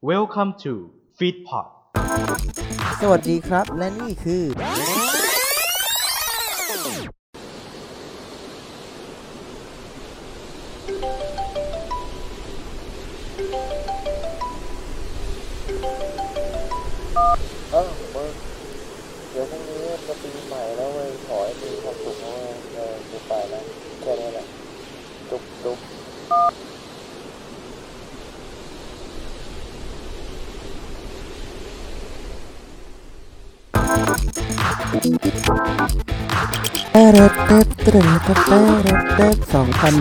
Welcome to Feedpot สวัสดีครับ และนี่คือ เออมึงเดี๋ยวพรุ่งนี้จะปีใหม่แล้วเว้ยขอให้มีความสุขนะเว้ยเออกูไปแล้วแค่นี้แหละจุ๊บจุ๊บ เต้เตเต้เตเตเตเตสองพัน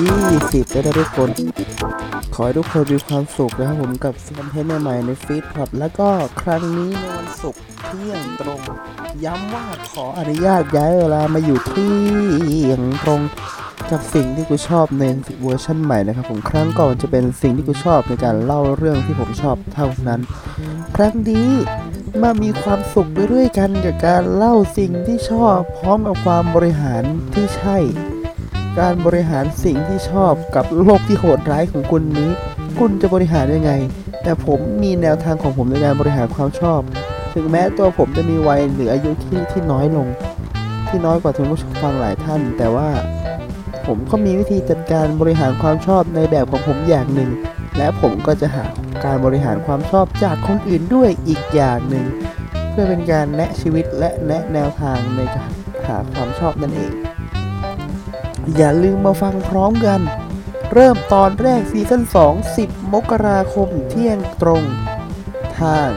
ยี่สิบได้ทุกคน ขอให้ทุกคนมีความสุขนะครับผมกับคอนเทนต์ใหม่ๆในฟีดพอดแล้วก็ครั้งนี้ในวันศุกร์เที่ยงตรง ย้ำว่าขออนุญาตย้ายเวลามาอยู่ที่ยงตรงกับสิ่งที่กูชอบในเวอร์ชันใหม่นะครับผมครั้งก่อนจะเป็นสิ่งที่กูชอบในการเล่าเรื่องที่ผมชอบเท่านั้น ครั้งนี้ มามีความสุขไปด้วยกันกับการเล่าสิ่งที่ชอบ พร้อมกับความบริหารที่ใช่ การบริหารสิ่งที่ชอบกับโลกที่โหดร้ายของคุณนี้ คุณจะบริหารยังไง แต่ผมมีแนวทางของผมในการบริหารความชอบ ถึงแม้ตัวผมจะมีวัยหรืออายุที่ที่น้อยลง ที่น้อยกว่าทุนผู้ฟังหลายท่าน แต่ว่า ผมก็มีวิธีจัดการบริหารความชอบในแบบของผมอย่างหนึ่งและผมก็จะหา การบริหารความชอบจากคนอื่นด้วยอีกอย่างหนึ่ง เพื่อเป็นการแนะชีวิตและแนะแนวทางในการหาความชอบนั่นเอง อย่าลืมมาฟังพร้อมกัน เริ่มตอนแรกซีซั่น2 10 มกราคมเที่ยงตรง ทาง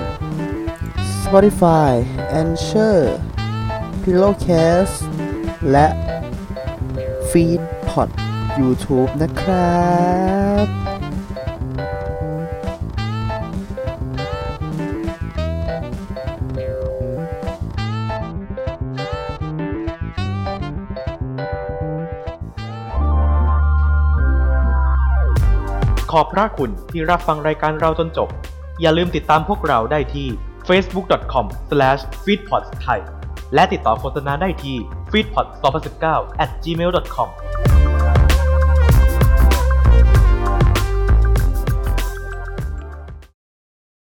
Spotify Anchor Pillowcast และ Feedpot YouTube นะครับ ขอบพระคุณที่รับฟังรายการเราจนจบ อย่าลืมติดตามพวกเราได้ที่ facebook.com/feedpots ไทยและติดต่อโฆษณาได้ที่ feedpot2019 at gmail.com